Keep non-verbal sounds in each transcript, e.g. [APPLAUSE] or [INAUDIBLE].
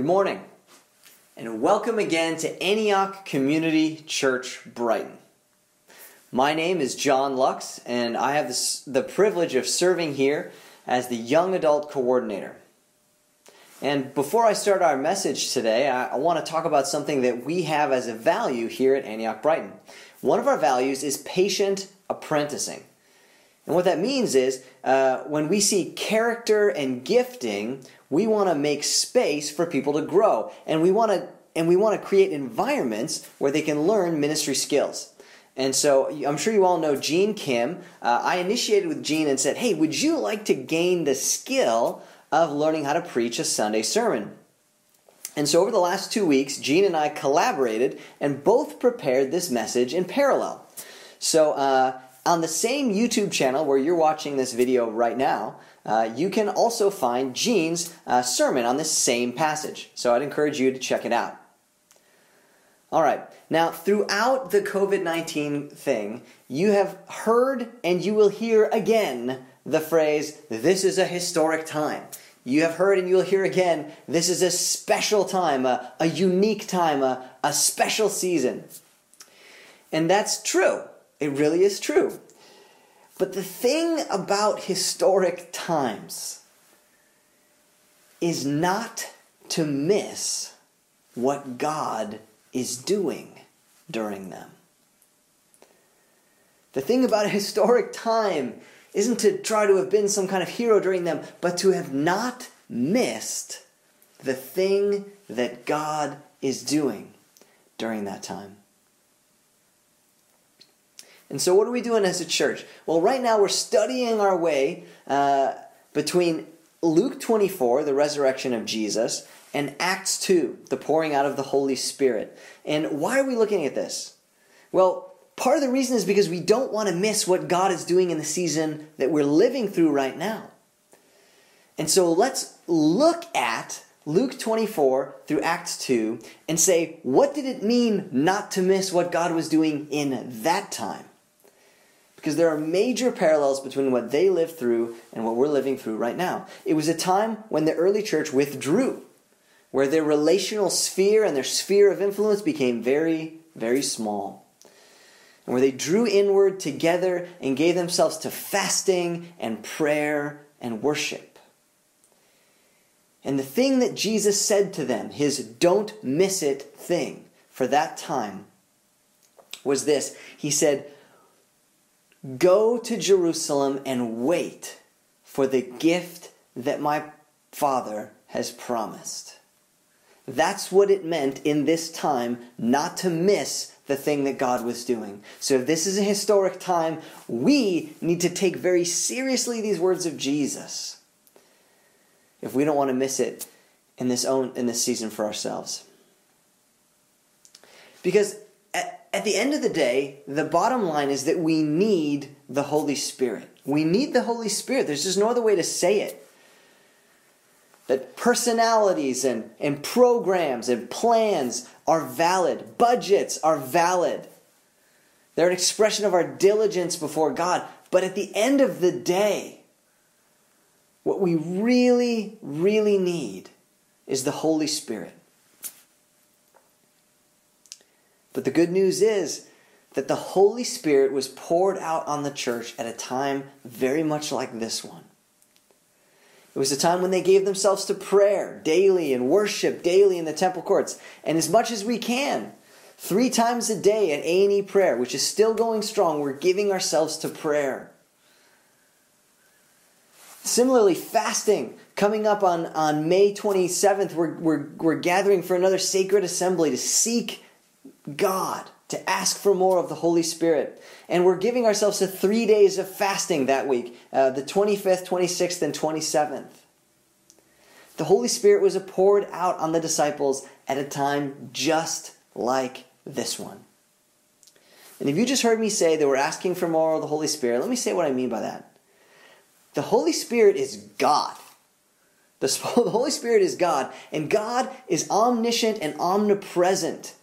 Good morning, and welcome again to Antioch Community Church Brighton. My name is John Lux, and I have the privilege of serving here as the Young Adult Coordinator. And before I start our message today, I, I want to talk about something that we have as a value here at Antioch Brighton. One of our values is patient apprenticing. And what that means is uh, when we see character and gifting, we want to make space for people to grow. And we want to and we want to create environments where they can learn ministry skills. And so I'm sure you all know Gene Kim. Uh, I initiated with Gene and said, Hey, would you like to gain the skill of learning how to preach a Sunday sermon? And so over the last two weeks, Gene and I collaborated and both prepared this message in parallel. So uh, on the same YouTube channel where you're watching this video right now, uh, you can also find Gene's uh, sermon on this same passage. So I'd encourage you to check it out. All right. Now, throughout the COVID 19 thing, you have heard and you will hear again the phrase, this is a historic time. You have heard and you'll hear again, this is a special time, a, a unique time, a, a special season. And that's true. It really is true. But the thing about historic times is not to miss what God is doing during them. The thing about a historic time isn't to try to have been some kind of hero during them, but to have not missed the thing that God is doing during that time. And so, what are we doing as a church? Well, right now we're studying our way uh, between Luke 24, the resurrection of Jesus, and Acts 2, the pouring out of the Holy Spirit. And why are we looking at this? Well, part of the reason is because we don't want to miss what God is doing in the season that we're living through right now. And so let's look at Luke 24 through Acts 2 and say, what did it mean not to miss what God was doing in that time? Because there are major parallels between what they lived through and what we're living through right now. It was a time when the early church withdrew where their relational sphere and their sphere of influence became very, very small. And where they drew inward together and gave themselves to fasting and prayer and worship. And the thing that Jesus said to them, his don't miss it thing for that time, was this He said, Go to Jerusalem and wait for the gift that my Father has promised. That's what it meant in this time not to miss the thing that God was doing. So if this is a historic time, we need to take very seriously these words of Jesus. If we don't want to miss it in this own in this season for ourselves. Because at, at the end of the day, the bottom line is that we need the Holy Spirit. We need the Holy Spirit. There's just no other way to say it that personalities and, and programs and plans are valid, budgets are valid. They're an expression of our diligence before God. But at the end of the day, what we really, really need is the Holy Spirit. But the good news is that the Holy Spirit was poured out on the church at a time very much like this one. It was a time when they gave themselves to prayer daily and worship daily in the temple courts. And as much as we can, three times a day at A&E prayer, which is still going strong, we're giving ourselves to prayer. Similarly, fasting, coming up on, on May 27th, we're, we're, we're gathering for another sacred assembly to seek God to ask for more of the Holy Spirit. And we're giving ourselves to three days of fasting that week uh, the 25th, 26th, and 27th. The Holy Spirit was poured out on the disciples at a time just like this one. And if you just heard me say that we're asking for more of the Holy Spirit, let me say what I mean by that. The Holy Spirit is God. The [LAUGHS] Holy Spirit is God, and God is omniscient and omnipresent.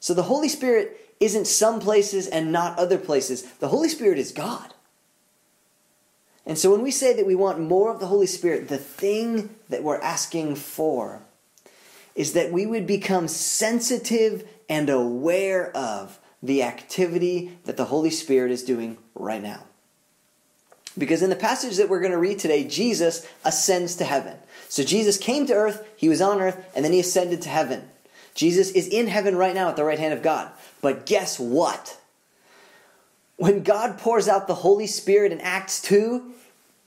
So the Holy Spirit isn't some places and not other places. The Holy Spirit is God. And so when we say that we want more of the Holy Spirit, the thing that we're asking for is that we would become sensitive and aware of the activity that the Holy Spirit is doing right now. Because in the passage that we're going to read today, Jesus ascends to heaven. So Jesus came to earth, he was on earth, and then he ascended to heaven. Jesus is in heaven right now at the right hand of God. But guess what? When God pours out the Holy Spirit in Acts 2,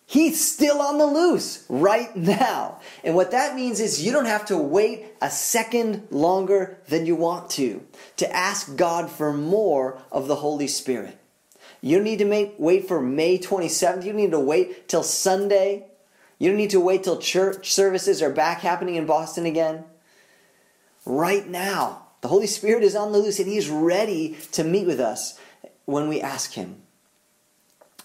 He's still on the loose right now. And what that means is you don't have to wait a second longer than you want to to ask God for more of the Holy Spirit. You don't need to make, wait for May 27th. You don't need to wait till Sunday. You don't need to wait till church services are back happening in Boston again. Right now, the Holy Spirit is on the loose and He's ready to meet with us when we ask Him.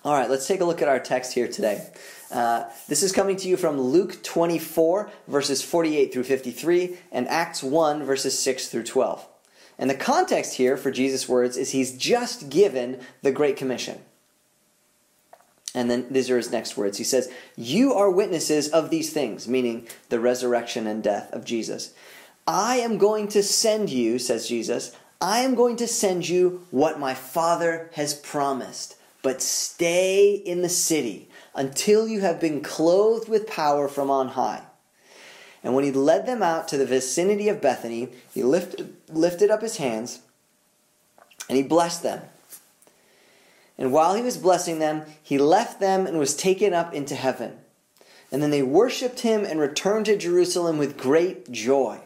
All right, let's take a look at our text here today. Uh, this is coming to you from Luke 24, verses 48 through 53, and Acts 1, verses 6 through 12. And the context here for Jesus' words is he's just given the Great Commission. And then these are his next words. He says, You are witnesses of these things, meaning the resurrection and death of Jesus. I am going to send you, says Jesus, I am going to send you what my Father has promised but stay in the city until you have been clothed with power from on high. And when he led them out to the vicinity of Bethany, he lifted, lifted up his hands and he blessed them. And while he was blessing them, he left them and was taken up into heaven. And then they worshipped him and returned to Jerusalem with great joy.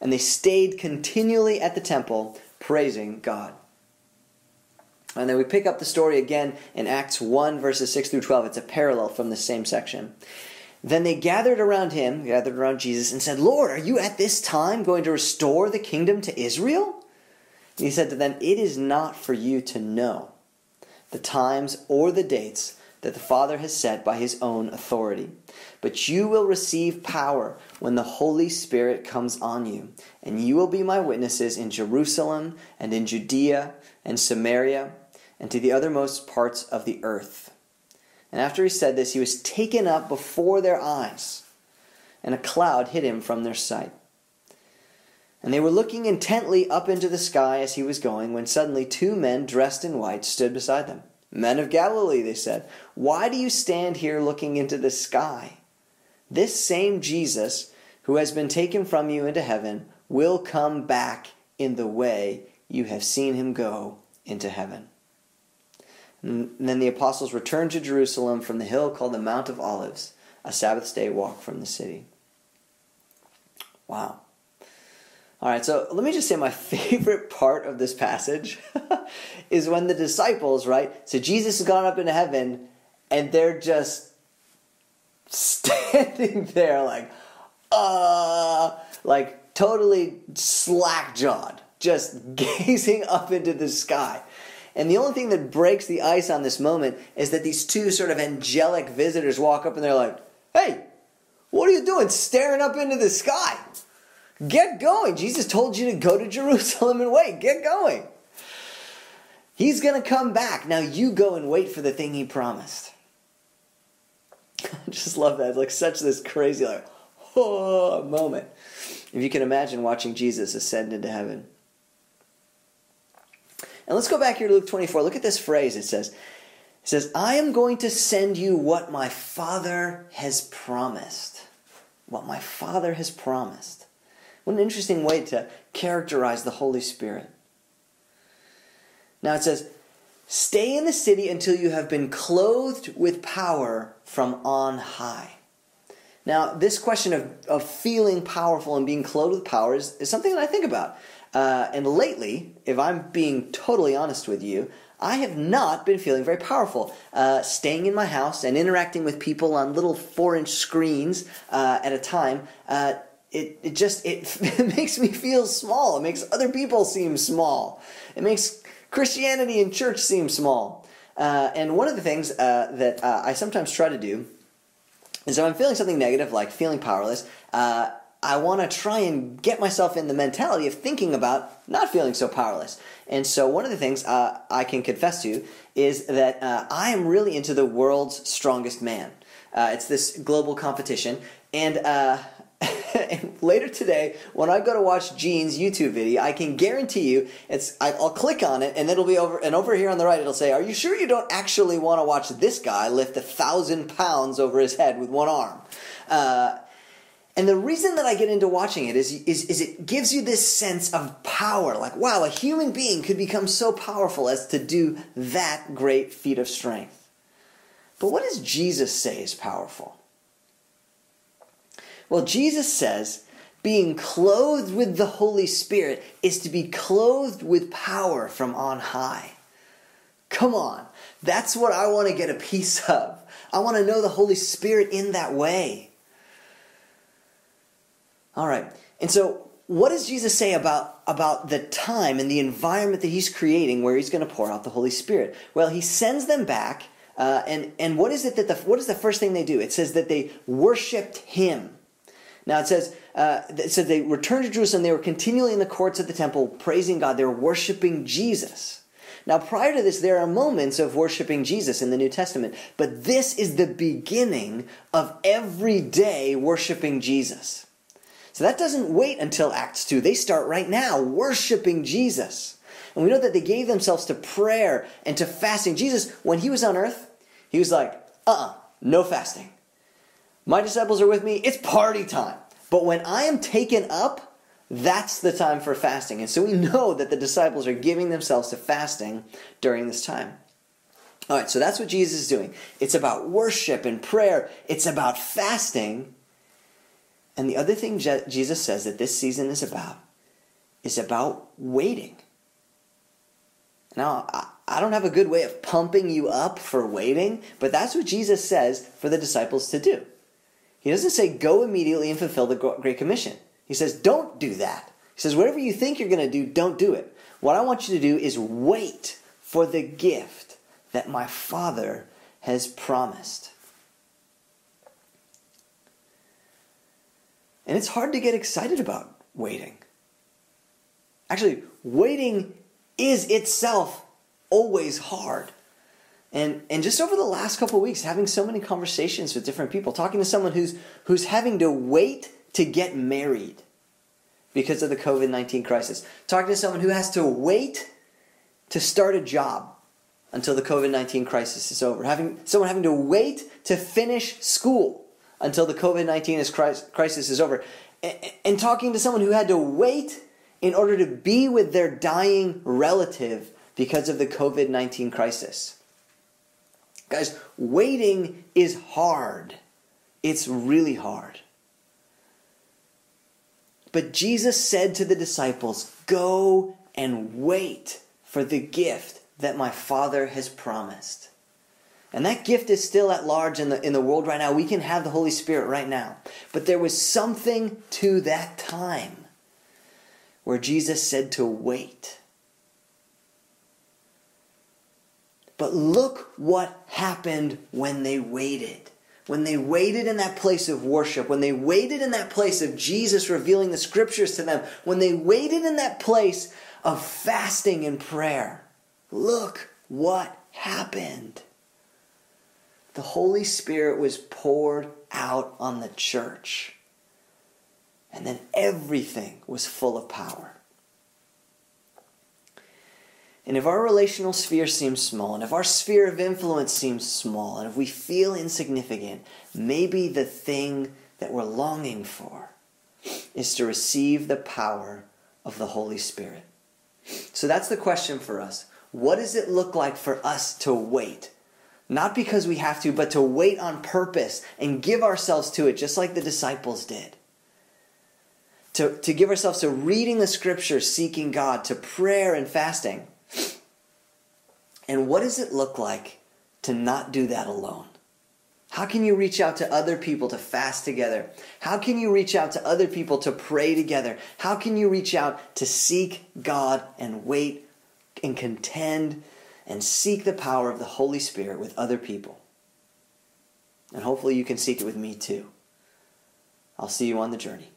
And they stayed continually at the temple, praising God. And then we pick up the story again in Acts 1, verses 6 through 12. It's a parallel from the same section. Then they gathered around him, gathered around Jesus, and said, Lord, are you at this time going to restore the kingdom to Israel? And he said to them, It is not for you to know the times or the dates that the Father has set by his own authority. But you will receive power when the Holy Spirit comes on you, and you will be my witnesses in Jerusalem and in Judea and Samaria and to the othermost parts of the earth. And after he said this, he was taken up before their eyes, and a cloud hid him from their sight. And they were looking intently up into the sky as he was going, when suddenly two men dressed in white stood beside them. Men of Galilee, they said, why do you stand here looking into the sky? This same Jesus, who has been taken from you into heaven, will come back in the way you have seen him go into heaven. And then the apostles returned to Jerusalem from the hill called the Mount of Olives, a Sabbath day walk from the city. Wow. All right, so let me just say my [LAUGHS] favorite part of this passage [LAUGHS] is when the disciples, right? So Jesus has gone up into heaven and they're just standing [LAUGHS] there like, uh, like totally slack jawed, just gazing up into the sky. And the only thing that breaks the ice on this moment is that these two sort of angelic visitors walk up and they're like, hey, what are you doing staring up into the sky? Get going. Jesus told you to go to Jerusalem and wait. Get going. He's going to come back. Now you go and wait for the thing he promised. I [LAUGHS] just love that. It's like such this crazy, like, oh, moment. If you can imagine watching Jesus ascend into heaven. And let's go back here to Luke 24. Look at this phrase. It says, it says, I am going to send you what my Father has promised. What my Father has promised. What an interesting way to characterize the Holy Spirit. Now it says, Stay in the city until you have been clothed with power from on high. Now, this question of, of feeling powerful and being clothed with power is, is something that I think about. Uh, and lately, if I'm being totally honest with you, I have not been feeling very powerful. Uh, staying in my house and interacting with people on little four-inch screens uh, at a time, uh, it, it just it, it, [LAUGHS] makes me feel small. It makes other people seem small. It makes Christianity and church seem small. Uh, and one of the things uh, that I sometimes try to do is if I'm feeling something negative, like feeling powerless, I want to try and get myself in the mentality of thinking about not feeling so powerless. And so, one of the things uh, I can confess to is that uh, I am really into the world's strongest man. Uh, it's this global competition, and uh, [LAUGHS] and later today, when I go to watch Gene's YouTube video, I can guarantee you, it's I, will click on it, and it'll be over. And over here on the right, it'll say, "Are you sure you don't actually want to watch this guy lift a thousand pounds over his head with one arm?" Uh, and the reason that I get into watching it is, is, is it gives you this sense of power. Like, wow, a human being could become so powerful as to do that great feat of strength. But what does Jesus say is powerful? Well, Jesus says being clothed with the Holy Spirit is to be clothed with power from on high. Come on, that's what I want to get a piece of. I want to know the Holy Spirit in that way. All right, and so what does Jesus say about, about the time and the environment that he's creating where he's going to pour out the Holy Spirit? Well, he sends them back, uh, and, and what is it that the, what is the first thing they do? It says that they worshiped him. Now it says, uh, it said they returned to Jerusalem. They were continually in the courts of the temple praising God. They were worshiping Jesus. Now, prior to this, there are moments of worshiping Jesus in the New Testament, but this is the beginning of every day worshiping Jesus. So that doesn't wait until Acts 2. They start right now worshiping Jesus. And we know that they gave themselves to prayer and to fasting. Jesus, when he was on earth, he was like, uh uh-uh, uh no fasting. My disciples are with me, it's party time. But when I am taken up, that's the time for fasting. And so we know that the disciples are giving themselves to fasting during this time. All right, so that's what Jesus is doing. It's about worship and prayer, it's about fasting. And the other thing Jesus says that this season is about is about waiting. Now, I don't have a good way of pumping you up for waiting, but that's what Jesus says for the disciples to do. He doesn't say go immediately and fulfill the Great Commission. He says don't do that. He says whatever you think you're going to do, don't do it. What I want you to do is wait for the gift that my Father has promised. And it's hard to get excited about waiting. Actually, waiting is itself always hard. And, and just over the last couple weeks, having so many conversations with different people, talking to someone who's, who's having to wait to get married because of the COVID 19 crisis, talking to someone who has to wait to start a job until the COVID 19 crisis is over, having, someone having to wait to finish school until the COVID 19 crisis is over, and, and talking to someone who had to wait in order to be with their dying relative because of the COVID 19 crisis. Guys, waiting is hard. It's really hard. But Jesus said to the disciples, Go and wait for the gift that my Father has promised. And that gift is still at large in the, in the world right now. We can have the Holy Spirit right now. But there was something to that time where Jesus said to wait. But look what happened when they waited. When they waited in that place of worship, when they waited in that place of Jesus revealing the scriptures to them, when they waited in that place of fasting and prayer, look what happened. The Holy Spirit was poured out on the church. And then everything was full of power. And if our relational sphere seems small, and if our sphere of influence seems small, and if we feel insignificant, maybe the thing that we're longing for is to receive the power of the Holy Spirit. So that's the question for us. What does it look like for us to wait? Not because we have to, but to wait on purpose and give ourselves to it, just like the disciples did. To, to give ourselves to reading the scriptures, seeking God, to prayer and fasting. And what does it look like to not do that alone? How can you reach out to other people to fast together? How can you reach out to other people to pray together? How can you reach out to seek God and wait and contend and seek the power of the Holy Spirit with other people? And hopefully you can seek it with me too. I'll see you on the journey.